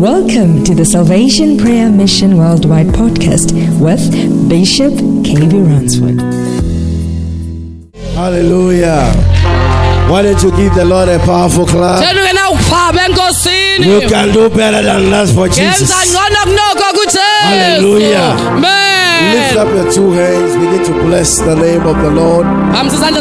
Welcome to the Salvation Prayer Mission Worldwide podcast with Bishop KB Ransford. Hallelujah. Why don't you give the Lord a powerful clap? Tshela wena uphaba enkosini. You can do better than that for Jesus. Yenza ngcono kunoko kuJesu. Hallelujah. Lift up your two hands, begin to bless the name of the Lord. Hambisa izandla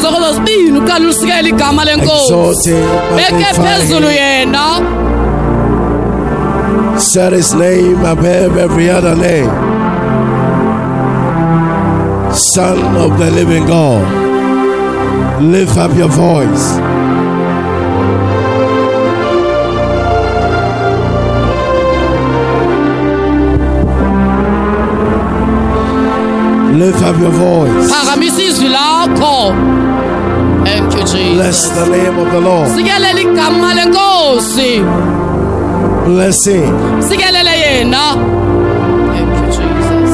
Set his name above every other name. Son of the living God. Lift up your voice. Lift up your voice. Phakamisa izwi lakho. Thank you Jesus. Bless the name of the Lord. Sikelela igama lenkosi. Bless him. Sikelele. Thank you Jesus.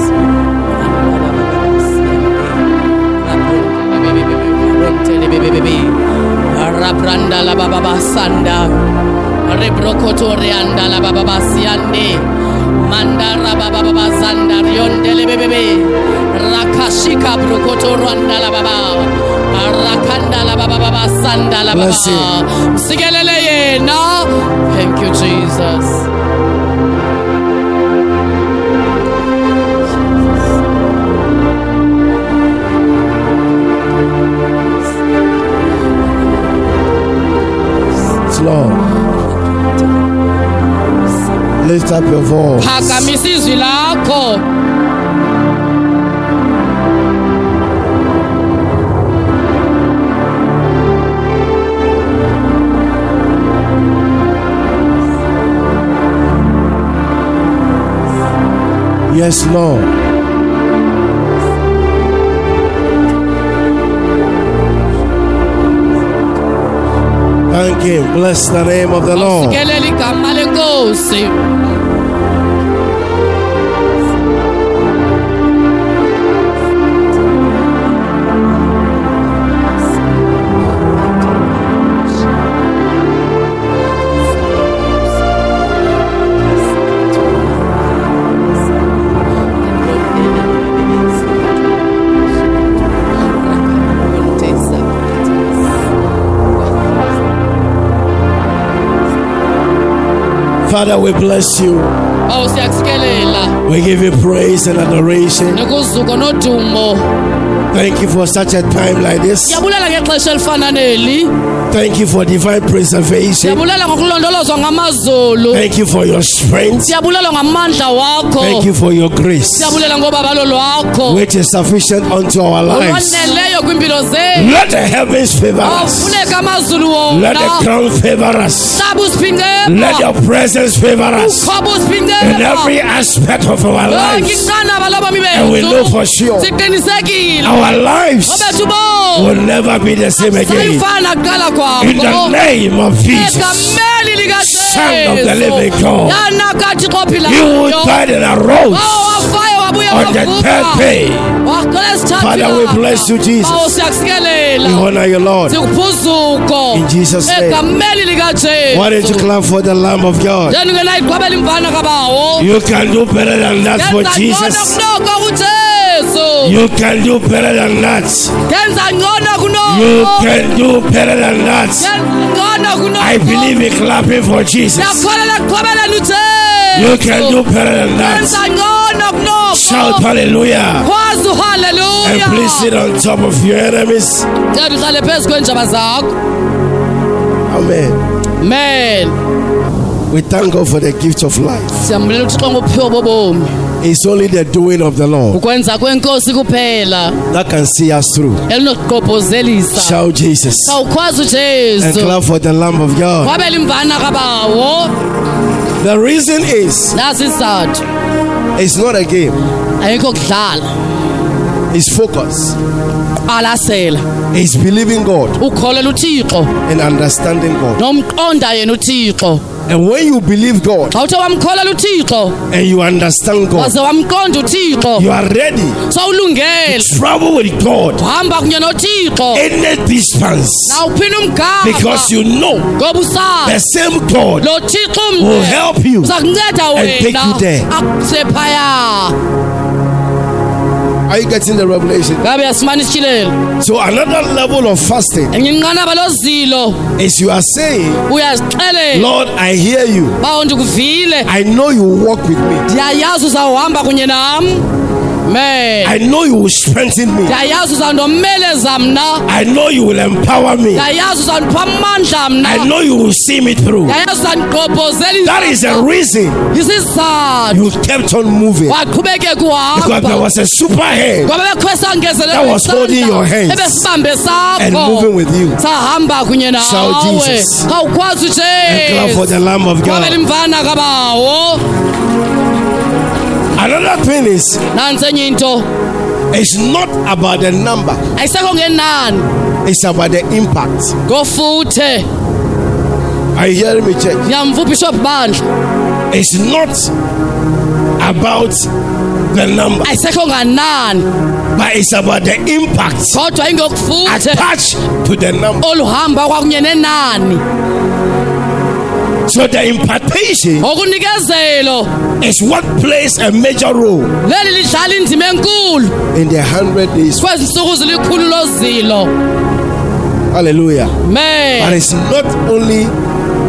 Rabranda la baba basanda. Rebrokotorianda la baba basiande. Mandara baba baba zanda rionde le bebebe. Rakashika brokotoranda la baba. Rakanda la baba baba sanda la baba. Bless Sikelele. Thank you Jesus. It's Lord. Lift up your voice. Yes, Lord. Thank Him. Bless the name of the Lord. Father, we bless you. We give you praise and adoration. Thank you for such a time like this. siyabulela ngexesha elifana neli Thank you for divine preservation. siyabulela ngokulondolozwa ngamazulu Thank you for your strength. siyabulela ngamandla wakho Thank you for your grace, siyabulela ngobabalo lwakho which is sufficient unto our lives. olwaneleyo kwimpilo zethu Let the heavens favor us. Let the ground favor us. Let your presence favor us in every aspect of our lives. And we know for sure. Our lives will never be the same again. In the name of Jesus, Son of the living God. you died and arose wafayo wabuya on the third day. Father, we bless you, Jesus. We honor you, Lord. In Jesus' name. Why don't you clap for the Lamb of God? ndandingena iqhwabela imvana kabawo You can do better than that for Jesus. You can do better than that. ngenza ngcono You can do better than that. ngcono kunoko I believe in clapping for Jesus. kuqhwabeleni You can do better than that. ngcono Shout kunoko hallelujah. khwazi And please sit on top of your enemies. uhlale phezu kwenjaba zakho Amen. men We thank God for the gift of life. siyambulela uthixo ngophiwo bobomi It's only the doing of the Lord ukwenza kwenkosi kuphela that can see us through. elinokuqobhozelisa Shout Jesus. And ujesu clap for the Lamb of God. wabela imvana kabawo The reason is, nasi isizathu it's not a game, ayikho kudlala it's focus. qalasela It's believing God ukholela uthixo and understanding God. nomqonda yena uthixo And when you believe God xa uthe wamkholela uthixo and you understand God, waze wamqonda uthixo you are ready sowulungele to travel with God uhamba kunye nothixo any distance. Nawuphina umgama because you know ngoba the usazi same God lo thixo will mnye help you. uza kunceda and take wena. you there. Are you getting the revelation? ngabe yasimana isityilelo So another level of fasting enye inqanaba lozilo is you are saying, Lord, I hear you. I know you walk with me. Ndiyayazi uzawuhamba kunye nam men I know you will strengthen me. ndiyayazi uzandomeleza mna I know you will empower me. ndiyayazi uzandipha amandla I know you will see me through. That is the reason you kept on moving. Because there was a super hand That was holding your hands and moving with you. Shout Jesus. And clap for the Lamb of God. Another thing is, nansi enye into. it's not about the number, ayisekho ngenani it's about the impact. ngofuthe Are you hearing me, church? ndiyamva ubhishophu bandla? It's not about the number, ayisekho nganani but it's about the impact kodwa ingokufuthe attached to the number. oluhamba kwakunye nenani So the impartation is what plays a major role leli lidlala indima enkulu. in the hundred days. kwezi ntsuku zilikhulu lozilo Hallelujah. But men it's not only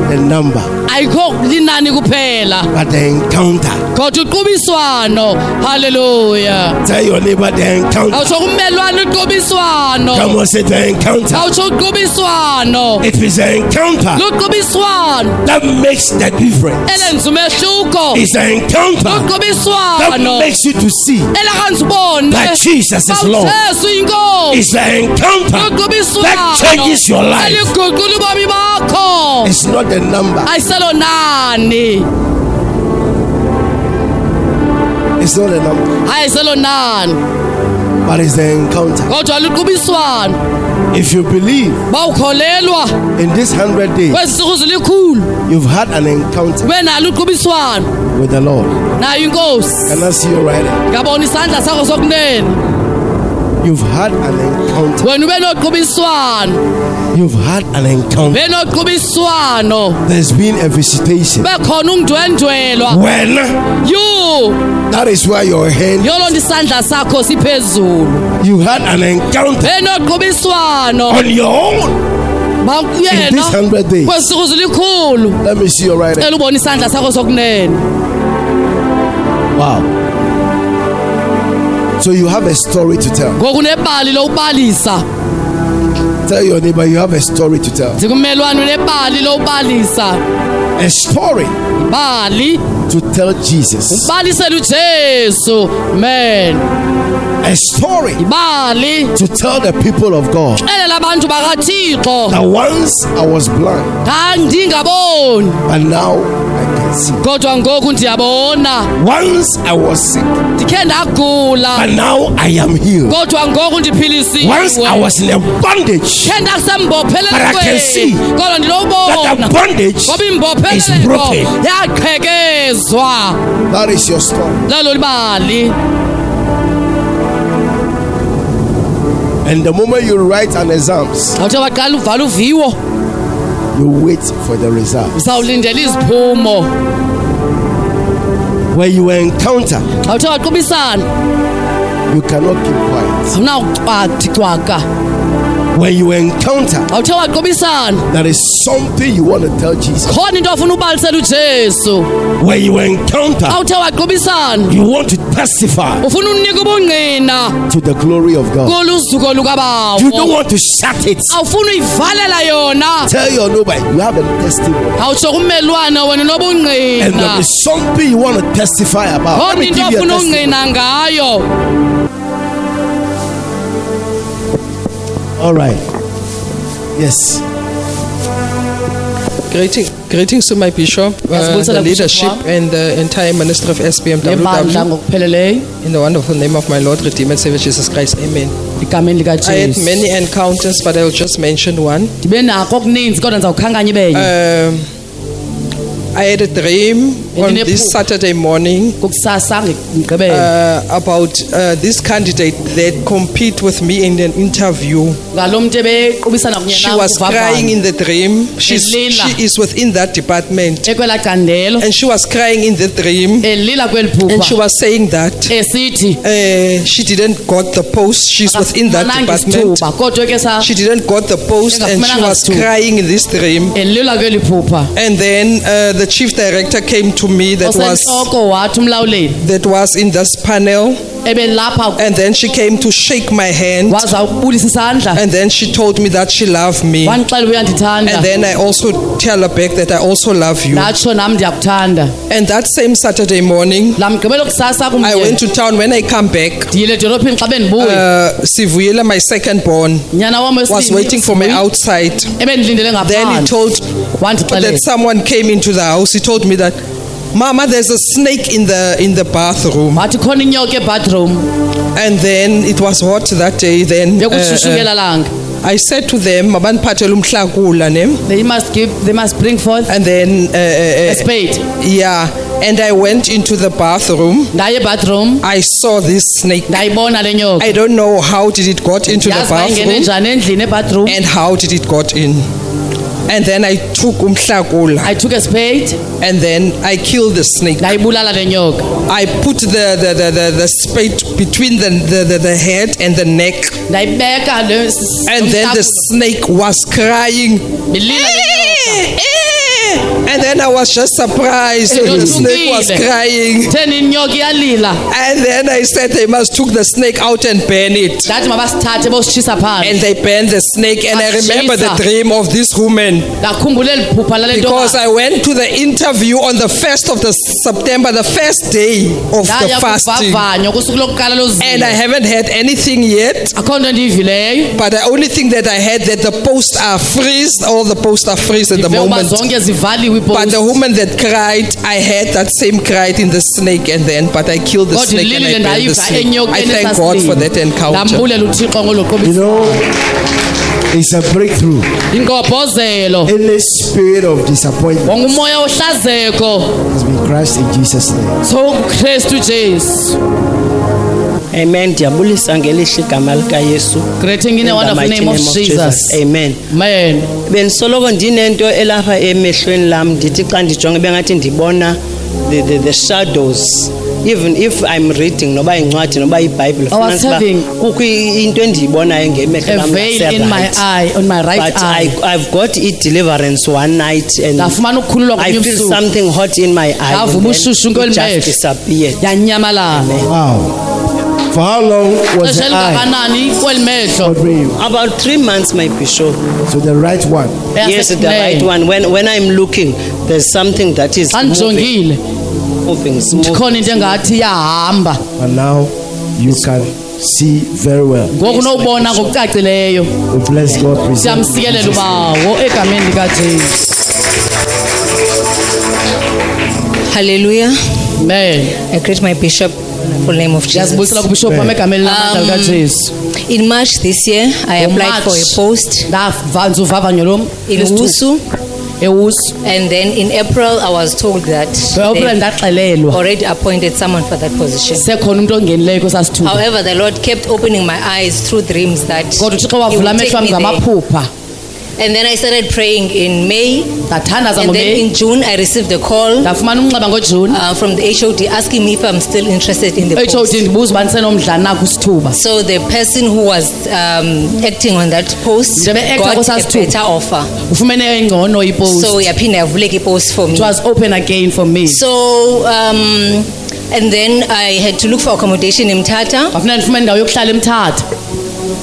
the number, ayikho linani kuphela but the encounter. kodwa uqubiswano haleluya Tell your neighbor the encounter. awutsho kummelwane uqubiswano Come on, say the encounter. awutsho uqubiswano It is the encounter luqubiswano that makes the difference. elenza umehluko It's the encounter that luqubiswano makes you to see elakanza ubone that Jesus is Lord. bawujesu inkosi It's encounter that changes your life. eliguqula ubomi bakho It's not the number. Ayiselo nani? It's not the number, ayiselo nani? But it's the encounter. kodwa luqubiswano. If you believe bawukholelwa in this hundred days, kwezi zilikhulu. you've had an encounter ube nalo uqubiswano with the Lord. nayo inkosi. Can I see you right ngabona isandla sakho sokunene. You've had an encounter. wena ube noqubiswano You've had an encounter. There's been a visitation. When yu that is where your hand, yolonto isandla sakho siphezulu you had an encounter on your own in this hundred days. Let me see you right there. cela ubone isandla sakho sokunene Wow. So you have a story to tell. ngoku nebali lokubalisa Tell your neighbor you have a story to tell. ndikummelwane unebali lokubalisa. A story bali to tell Jesus. man A story bali to tell the people of God. That once I was blind, but now I can see. kodwa ngoku ndiyabona. Once I was sick, ndikhe ndagula. but now I am healed. kodwa ngoku Once I ndiphilisiwe was in a bondage, khe But I can see ndasembophelelekweni kodwa that ndilowubona the bondage ngoba is imbopheleleko broken. yaqhekezwa. That is your story. lelo libali And the moment you write an exams, awuthe waqala uvala uviwo you wait for the result. uzawulindela iziphumo When you encounter, awuthe waqubisana you cannot keep quiet. awunawucwathi cwaka When you encounter, there is something you want to tell Jesus. khona into ofuna ubalisela ujesu When you encounter, you want to testify ufuna unika ubungqina to the glory of God. You don't want to shut it. awufuna uyivalela yona Tell your neighbor you have a testimony. awutsho kummelwane wena And there is something you want to testify about. Let me give you a testimony. All right. Yes. Greeting, greetings to my bishop, uh, the leadership, and the entire ministry of lebandla SPMWW. ngokupheleleyo In the wonderful name of my Lord, Redeemer, Savior Jesus Christ. Amen. egameni I had many encounters, but I will just mention one. ndibe nako okuninzi kodwa ndizawukhankanya ibenye Um, I had a dream on this. Saturday morning Kukusasa ngigqibele. uh, about uh, this candidate that compete with me in an interview. She was crying in the dream. She's, she is within that department. And she was crying in the dream. And she was saying that uh, she didn't got the post. She's within that department. isithuba kodwa ke sa She didn't got the post and she was crying in this dream. elila kweli phupha And then uh, the chief director came to me that was that was in this panel and then she came to shake my hand. Waza ukubulisa isandla. And then she told me that she loved me. And then I also tell her back that I also love you. ndatsho nam ndiyakuthanda. And that same Saturday morning, I went to town. When I come back, ndiyile edolophini xa bendibuye uh, Sivuyela, my second born, was waiting for me outside. Then he told that someone came into the house. He told me that, Mama, there's a snake in the in the bathroom. wathi khona inyoka ebathroom And then it was hot that day. Then uh, uh, langa I said to them, "Mabandiphathele umhlakula, ne?" they must give they must bring forth And then uh, a uh, uh, spade yeah, and I went into the bathroom. ndaye ebathroom I saw this snake. ndayibona le nyoka I don't know how did it got into the yazi uba ingene bathroom njani endlini ebathroom and how did it got in. And then I took umhlakula i took a spade and then I killed the snake. ndayibulala le nyoka I put the, the, the, the, the spade between the, the, the, the head and the neck. ndayibeka le s- And then the snake was crying. Ilila le nyoka. Eh, eh. And then I was just surprised the snake was crying. theni inyoka iyalila And then I said they must took the snake out and burn it. ndathi mabasithathe bositshisa And they burned the snake. And I remember the dream of this woman. ndakhumbula eli phupha lale Because I went to the interview on the 1st of the September, the first day of the fasting. And I haven't had anything yet. akho nto ndiyivileyo But the only thing that I had that the posts are freeze, all the posts are freeze at the moment. Zonke zivaliwe But the woman that cried, I had that same cry in the snake, and then, but I killed the kodwa snake and I burned the snake. I thank God for that encounter. ndambulela uthixo You ngoloqobisa know, it's a breakthrough. ingqobhozelo Any spirit of disappointment wangumoya wohlazeko has been crushed in Jesus' name. sokristu jesu Amen. Ndiyabulisa ngelihle igama likaYesu. greeting in the In the wonderful mighty name of jesus Amen. man Bendisoloko ndinento elapha emehlweni lam ndithi xa ndijonge bengathi ndibona the, the, the shadows even if I'm reading noba incwadi noba iBhayibhile I was fumanisa uba having kukho i- into endiyibonayo ngemehlo a lam veil in my ngase-right. eye on my right But eye I, I've got a deliverance one night and ndafumana ukukhululwa I komnye feel ubusuku something hot in my eye. Ndavuma and then ushushu it kweli just mehlo. disappeared. yanyamalala Wow. For how long was xesha the eye elingakanani kweli mehlo bothering? About three months, my bishop. So the right one. Yes, the right one. When when I'm looking, there's something that is xa moving, moving, smooth. ndikhona into engathi iyahamba And now you can see very well. ngoku unowubona ngokucacileyo We bless God. present siyamsikelela ubawo egameni likajesu Hallelujah. amen I greet my bishop in the full name of Jesus. Um, In March this year, I applied for a post. ndavanza uvavanyo lom in Wusu, and then in April, I was told that they already appointed someone for that position. sekhona umntu ongenileyo kwesasithuba However, the Lord kept opening my eyes through dreams that He would take me there. And then I started praying in May, ndathandaza and then ngomeyi in June, I received a call ndafumana umnxeba ngojuni uh, from the HOD asking me if I'm still interested in the hod post. ndibuza uba ndisenomdla na kwisithuba So the person who was um, acting on that post got a better offer. ufumene engcono ipost So yaphinda yavuleka ipost for me. it was open again for me So um, and then I had to look for accommodation in Mthatha. kwafuneka ndifumane indawo yokuhlala emthatha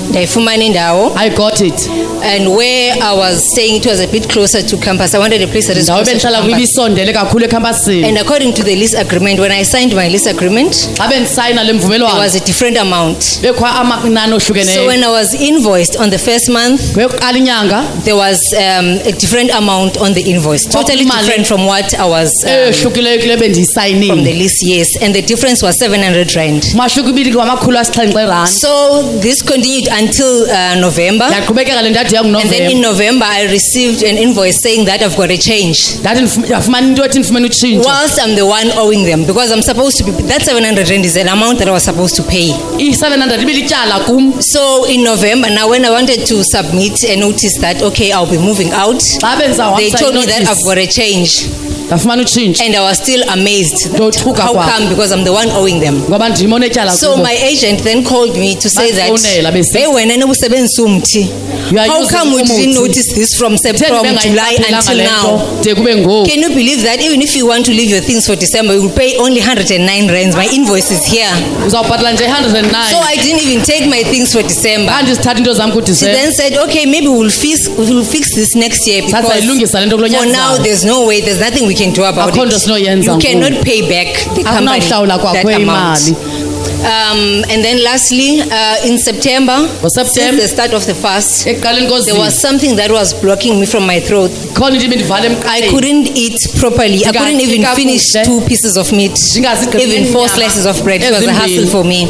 Ndayifumana indawo i got it and where I was staying it was a bit closer to campus. I wanted a place that is closer to kuyo ibisondele kakhulu ekhampasini And according to the lease agreement, when I signed my lease agreement, xa bendisayina le there mvumelwano was a different amount. bekho amanani So when I was invoiced on the first month, kweyokuqala inyanga there was um, a different amount on the invoice, totally different from what I was um, ehlukileyo kule from the lease. Yes, and the difference was 700 rand. ibili asixhenxe randi So this continued continued until uh, November. yaqhubekeka le ndade And then in November, I received an invoice saying that I've got a change. ndathi ndif- ndafumana into ethi ndifumene utshintsho Whilst I'm the one owing them, because I'm supposed to be, that 700 rand is an amount that I was supposed to pay. i-700 ibilityala kum So in November, now when I wanted to submit a notice that, okay, I'll be moving out, xa they told me that I've got a change. Ndafumana utshintsho And I was still amazed. Ndothuka How kwabo. come? Because I'm the one owing them. ngoba ndim onetyala So kubo my agent then called me to say that, Bafowunela besithi, hey, wena nobusebenzisa umthi. You are How using come we didn't umuthi. notice this from, Sep- from July bengayiqaphelanga until le now? nto de kube ngoku Can you believe that even if you want to leave your things for December, you will pay only 109 rands. My invoice is here. uzawubhatala nje i-109 So I didn't even take my things for December. andizithatha into zam She kudisemba then said, okay, maybe we'll fix, we'll fix this next year because sayilungisa le nto kulo for nyaka now there's no way, there's nothing we can do about Akho nto it. You ngoku. cannot pay back the company Akunawuhlawula kwakho that amount. imali. Um, and then lastly, uh, in September, NgoSeptember. since the start of the fast, ekuqaleni there was kozini something that was blocking me from my throat. khona into ibindivale I emqaleni couldn't eat properly. I couldn't even Ndingatyika finish two pieces of meat, Ndingazigqibi even four inyama slices of bread. It was a ezimbini. hassle for me.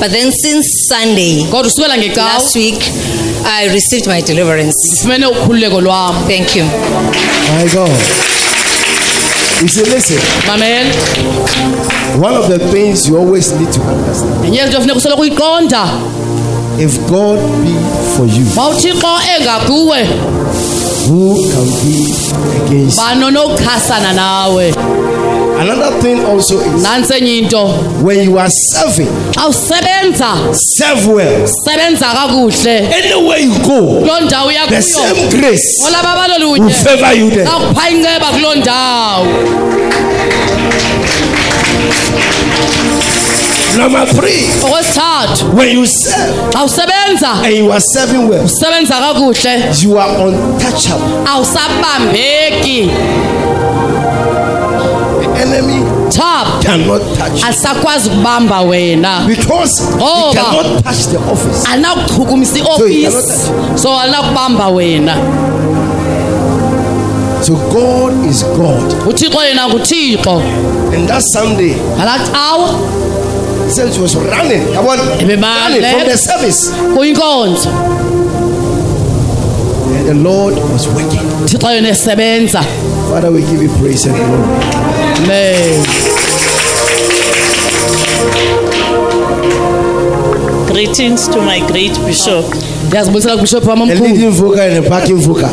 But then since Sunday, kodwa usukela ngecawa last week, I received my deliverance. ndifumene ukhululeko lwam Thank you. My God. You see, listen, mamela one of the things you always need to understand enye into efuneka usoloko if God be for you, ma uthixo engakuwe who can be against you? Banonokuchasana nawe Another thing also is nantsi enye into when you are serving, xa usebenza serve well. sebenza kakuhle. Anywhere you go, kuloo ndawo the uyakuyo same grace olaba will balolunye favor you there. akupha inceba kuloo ndawo. Number three, okwesithathu. when you serve xa usebenza and you are serving well, usebenza kakuhle. you are untouchable. awusabambeki. Cannot touch you asakwazi ukubamba wena because he Ngoba- cannot touch the office. alinakuchukumisa So he iofisi so alinakubamba wena So God is God. uthixo yena nguthixo And that Sunday, ngalaa cawa he said she was running. Come on, Ebebale. running from the service. kuyinkonzo And the Lord was working. uthixo yena esebenza Father, we give you praise and glory. amen Greetings to my great bishop. ndiyazibulisela kubishophu wam A omkhulu leading vocal and a backing vocal.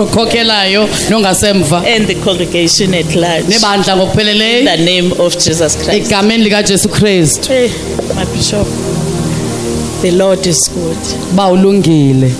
okhokhelayo nongasemva and the congregation at large. nebandla In ngokupheleleyo the name of Jesus Christ. egameni likajesu kristu Hey, my bishop, the Lord is good. uba ulungile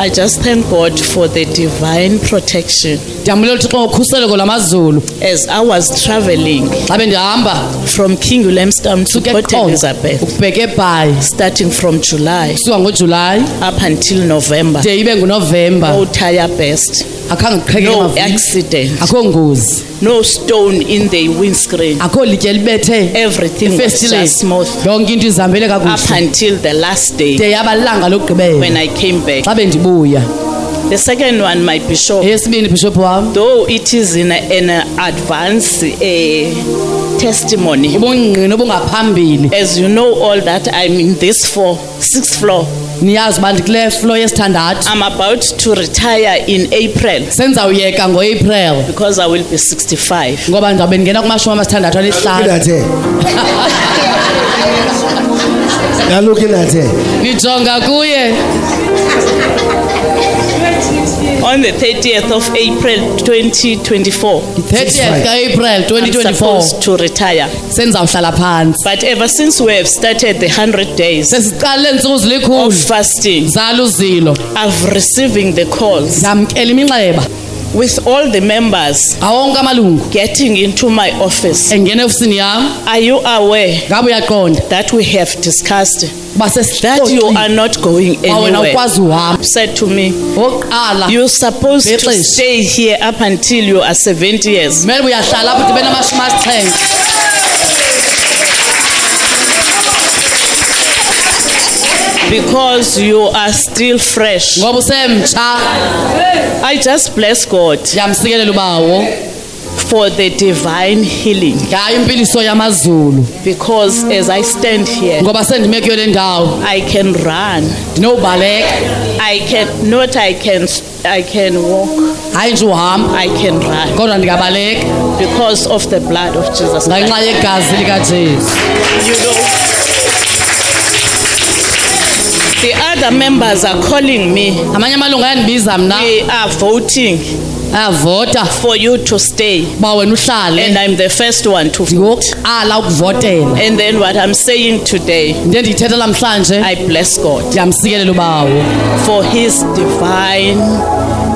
I just thank God for the divine protection. ndiyambulela uthixo ngokhuseleko lwamazulu As I was traveling xa bendihamba from King Williamstown to suke Port Elizabeth, ukubheka ebhayi. starting from July kusuka ngojulayi up until November, de ibe ngunovemba no tire burst, akhange kuqheke no amavili accident, akho ngozi. No stone in the windscreen. akho litye libethe. Everything was efestileni. just smooth. Yonke into izihambele up kakuhle. until the last day. De yaba lilanga when lokugqibela I came back. xa bendibuya. The second one, my bishop, eyesibini bishophu wam. Though it is in a- an advance uh, testimony, ubungqina obungaphambili. As you know all that I'm in this floor, sixth floor. Niyazi uba ndikule flo yesithandathu I'm about to retire in April senzawuyeka ngoapril because I will be 65. ngoba ndizawube ndingena kumashumi amasithandathu Look alihlanu at her. You are looking at her. ndijonga kuye On the 30th of April 2024, 30th kaApril I'm 2024 supposed to retire. senzawuhlala phantsi But ever since we have started the 100 days sesiqalile ntsuku of zilikhulu fasting, zala uzilo. I've receiving the calls. Ndamkela iminxeba with all the members awonke amalungu getting into my office. engena efisini yam. Are you aware ngabe uyaqonda? that we have discussed that you are not going anywhere? Said to me, You're supposed to stay here up until you are 70 years. Because you are still fresh. ngoba usemtsha I just bless God ndiyamsikelela ubawo for the divine healing ngayo impiliso yamazulu because as I stand here, ngoba sendime kuyo le ndawo I can run. ndinobaleka I can not. I can. I can walk. hayi nje uhamba I can run kodwa ndingabaleka because of the blood of Jesus Christ. ngenxa yegazi likajesu You know. The other members are calling me. amanye amalungu ayandibiza mna. We are voting ayavota. for you to stay, uba wena uhlale. And I'm the first one to vote. ndiwokuqala ukuvotela. And then what I'm saying today, nto ndiyithetha namhlanje. I bless God ndiyamsikelela ubawo. for His divine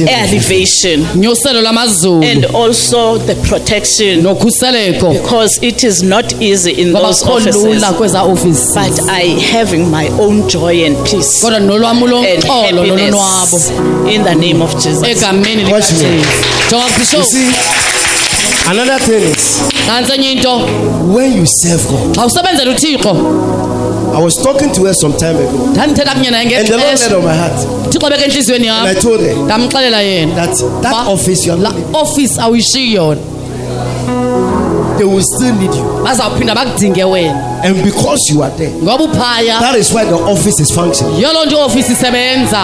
elevation nyuselo lwamazulu and also the protection nokhuseleko because it is not easy in ngoba those kho offices. lula kweza ofisi But I having my own joy and peace kodwa nolwam and uloxolo nolonwabo happiness in the name of Jesus. egameni Watch me. likajesu jonga You bishop see, another thing is enye into. when you serve God. xa usebenzela uthixo. I was talking to her some time ago, ndandithetha kunye naye and the Lord laid on my heart, uthixo beke entliziyweni and I told her that that office you are not, yona. they will still need you, bazawuphinda bakudinge wena. And because you are there, ngoba uphaya. that is why the office is functioning, yiyo loo nto iofisi isebenza.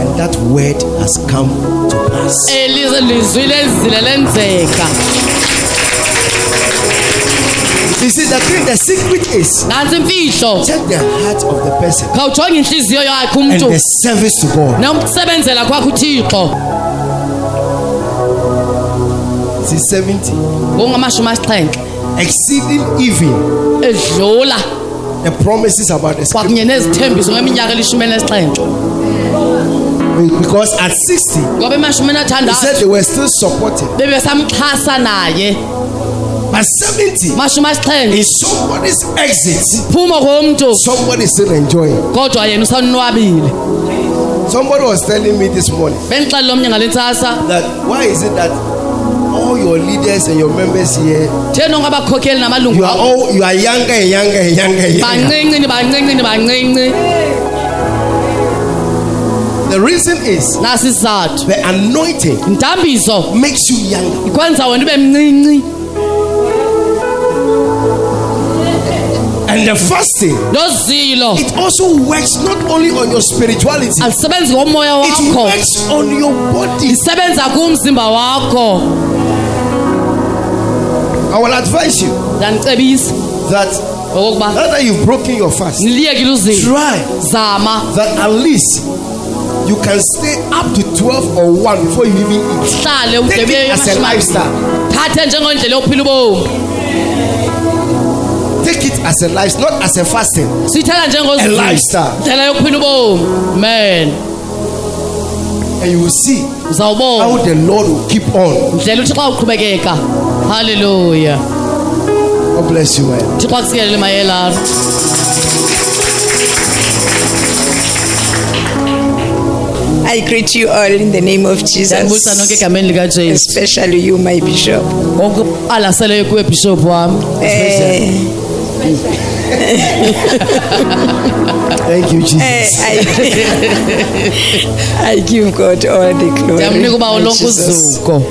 And that word has come to pass. elize lizwi lenzile lenzeka You see, the thing, the secret is nantsi imfihlo. check the heart of the person khawujonge intliziyo yakhe and umntu the service to God. nokusebenzela kwakho uthixo. See, 70 ngongamashumi asixhenxe exceeding even edlula. the promises about the scripture. kwakunye nezithembiso ngeminyaka elishumi enesixhenxe Because at 60, ngoba emashumini he said athandathu they were still supporting. bebesamxhasa naye But 70, mashumi asixhenxe in somebody's exit, phumo komntu somebody is still enjoying. kodwa yena usonwabile Somebody was telling me this morning bendixelele omnye ngale ntsasa that why is it that all your leaders and your members here, theni onke abakhokheli namalungu you are akho all you are younger and younger and younger. And younger. bancinci ni bancinci ni bancinci The reason is nasi isizathu the anointing mdambiso makes you younger. ikwenza wena ube mncinci. And the fasting, it also works not only on your spirituality, alisebenzi ngomoya it works on your body. lisebenza kumzimba wakho. I will advise you ndanicebisa that now that you've broken your fast, try zama. that at least you can stay up to 12 or 1 before you even eat. Take it as a lifestyle. thathe njengendlela yokuphila ubomi Take it as a lifestyle, not as a fasting. A lifestyle. ndlela yokuphila ubomi man And you will see how the Lord will keep on. ndlela uthixo uqhubekeka halleluya God bless you, man. I greet you all in the name of ndiyandibulisa nonke Jesus, egameni likajesu especially you, my bishop. wonke alaseleyo kuwe bhishophu wam Eh, Thank you, eh, Jesus. I, I give God all the glory. ndiyamnika ubawo my lonke Jesus. uzuko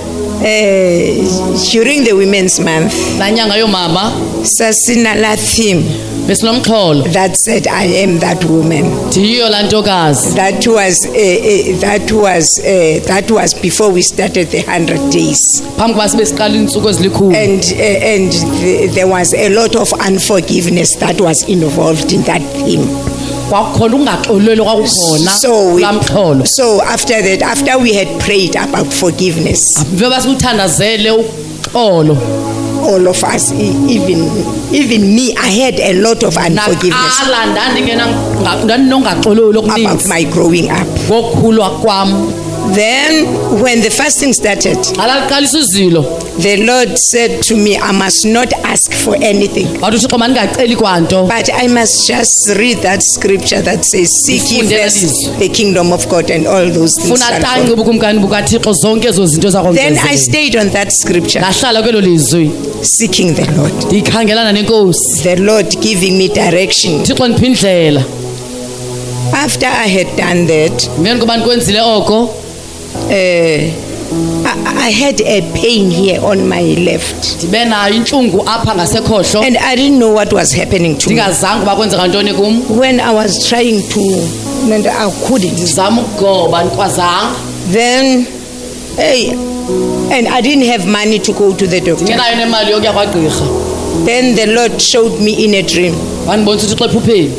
Eh, during the Women's Month, yoomama sasinala theme besinomxholo that said, "I am that woman." ndiyiyo laa ntokazi. That was uh, uh, that was uh, that was before we started the hundred days, phambi kuba sibe siqala iintsuku ezilikhulu. And uh, and the, there was a lot of unforgiveness that was involved in that theme. Kwakukhona ukungaxoleli kwakukhona So we, so after that, after we had prayed about forgiveness, njengoba sikuthandazele uxolo. all of us, even even me, I had a lot of unforgiveness naqala ndandingena- ndandinongaxololi about my growing up. ngokukhulwa Then, when the fasting started, xala liqalisa izilo the Lord said to me, I must not ask for anything. wathi uthixo mandingaceli kwanto But I must just read that scripture that says, Seek ye first the kingdom of God and all those things. funa shall follow." tanci ubukumkani bukathixo zonke ezo zinto Then I stayed on that scripture, ndahlala kwelo lizwi seeking the Lord. The Lord giving me direction. thixo ndiphi indlela After I had done that, emveni koba ndikwenzile oko uh, I, I had a pain here on my left. ndibe nayo intlungu apha ngasekhohlo And I didn't know what was happening to me. ndingazange uba kwenzeka ntoni kum When I was trying to, and I couldn't. ndizama ukugoba ndikwazanga Then, hey, and I didn't have money to go to the doctor. ndingenayo nemali yokuya kwagqirha Then the Lord showed me in a dream wandibonisa uthi xa ephupheni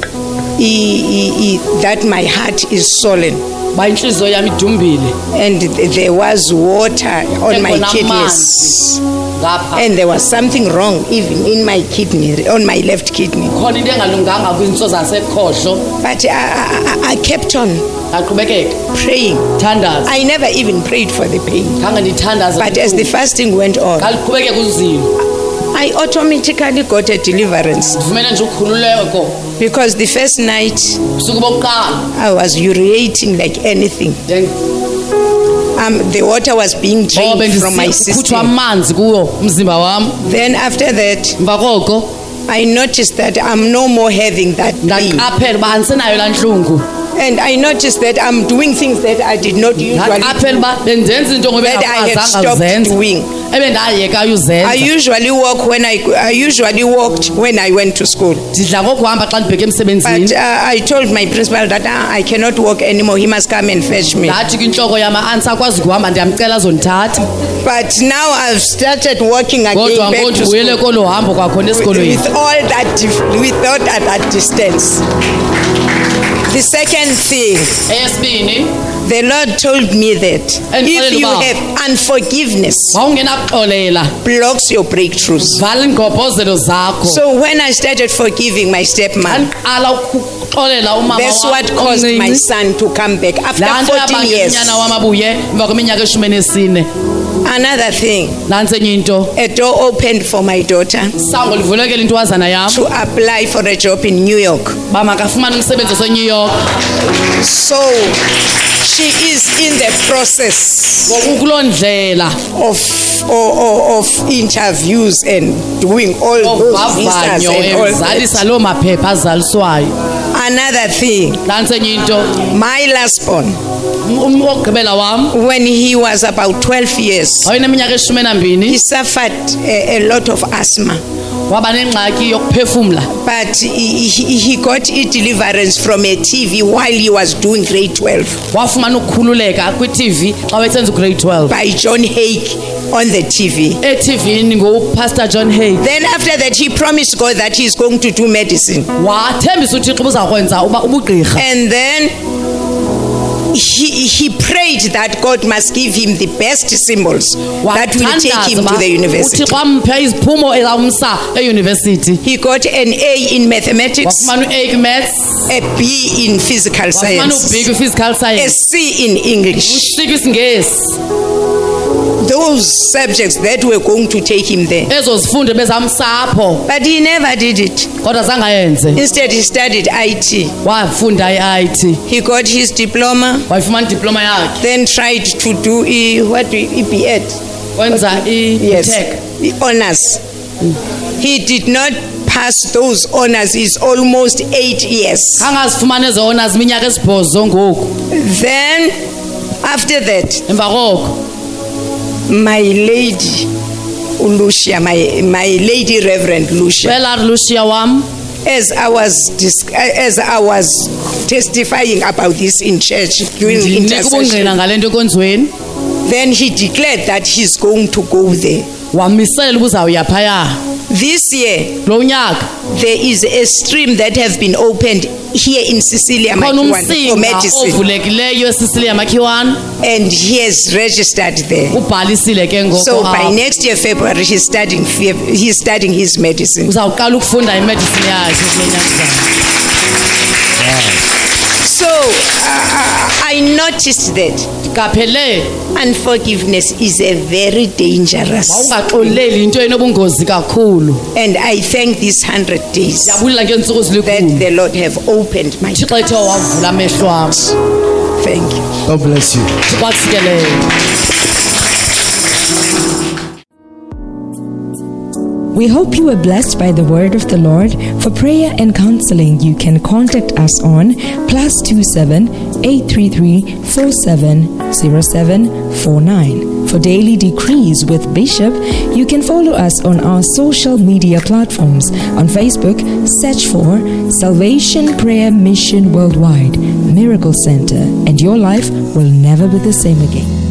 he, he, he, that my heart is swollen. Uba intliziyo yam idumbile And there was water on my kidneys. ngapha And there was something wrong even in my kidney, on my left kidney. khona into engalunganga kwintso zasekhohlo But I, I, I kept on ndaqhubekeka praying. thandaza I never even prayed for the pain. But as the fasting went on, ngaliqhubekeka uzilo I automatically got a deliverance ndivumele nje ukhululeko because the first night I was urinating like anything. Um, the water was being drained from my system. amanzi kuwo umzimba wam Then after that, I noticed that I'm no more having that pain. Ndaqaphela uba andisenayo laa ntlungu And I noticed that I'm doing things that I did not usually do, uba bendenza into that I had stopped doing. ebendayeka I uzenza usually walk when I, I usually walked when I went to school. ndidla ngokuhamba xa ndibheke But emsebenzini uh, I told my principal that uh, I cannot walk anymore. He must come and fetch me. ndathi kwintloko yam andisakwazi ukuhamba ndiyamcela azondithatha But now I've started walking again back to school kolo hambo kwakhona with, esikolweni with all that dif- with all that, that distance. The second thing, eyesibini the Lord told me that if you have unforgiveness, blocks your breakthroughs. vala iingobhozelo zakho. So when I started forgiving my stepmom, andiqala ukuxolela umama that's what caused my son to come back. After 14 years. Unyana wam abuye emva kweminyaka eshumi enesine Another thing, nantsenye into. A door opened for my daughter sango livulekela intwazana yam. to apply for a job in New York. uba makafumane umsebenzi osenew york. So she is in the process ngoku kuloo ndlela. of or, or, of interviews and doing all those visas ovavanyo and all ezalisa that. loo maphepha azaliswayo. Another thing, nantsenye into. My last born, when he was about 12 years, he suffered a, a lot of asthma. waba nengxaki yokuphefumla. But he, he, he got a deliverance from a TV while he was doing grade 12 wafumana ukukhululeka kwitv xa wayesenza ugrade 12 by John Hake on the TV. ngupastor john hay Then after that, he promised God that he's going to do medicine. wathembisa uthixo ubuzakwenza uba ubugqirha. And then he, he prayed that God must give him the best symbols that will take him to the university. uthixo amphe iziphumo ezawumsa eyunivesithi He got an A in mathematics, wafumana u-a maths a B in physical science, a C in English. Usika isingesi Those subjects that were going to take him there. ezo zifundo bezamsapho But he never did it. kodwa zange ayenze Instead, he studied IT. wafunda i-it He got his diploma, wayifumana idiploma yakhe then tried to do e, what do you- EBEd. wenza Yes, i-tech the honors. He did not pass those honors. It's almost eight years. angazifumana ezo honors iminyaka esibhozo ngoku Then, after that, emva koko my lady, Lucia, my, my lady Reverend Lucia, bela lucia wam. As I was dis- as I was testifying about this in church during intercession, ngale nto enkonzweni then he declared that he's going to go there. wamisela uba uzawuya phaya This year, lo nyaka there is a stream that have been opened here in Cecilia khona for umsinga medicine, ovulekileyo makhiwane and he has registered there. ubhalisile ke ngoko So by apho. next year February, he's studying Feb- he's studying his medicine. uzawuqala ukufunda imedicine yakhe kule nyaka izayo. So uh, I noticed that ndiqaphele unforgiveness is a very dangerous, wawungaxoleli into enobungozi kakhulu and I thank these hundred days ndiyabulela ngeentsuku that zilikhulu the Lord have opened my. thixo ethe wavula amehlo am Thank you. God bless you. thixo We hope you were blessed by the word of the Lord. For prayer and counseling, you can contact us on plus two seven eight three three four seven zero seven four nine. For daily decrees with Bishop, you can follow us on our social media platforms. On Facebook, search for Salvation Prayer Mission Worldwide Miracle Center, and your life will never be the same again.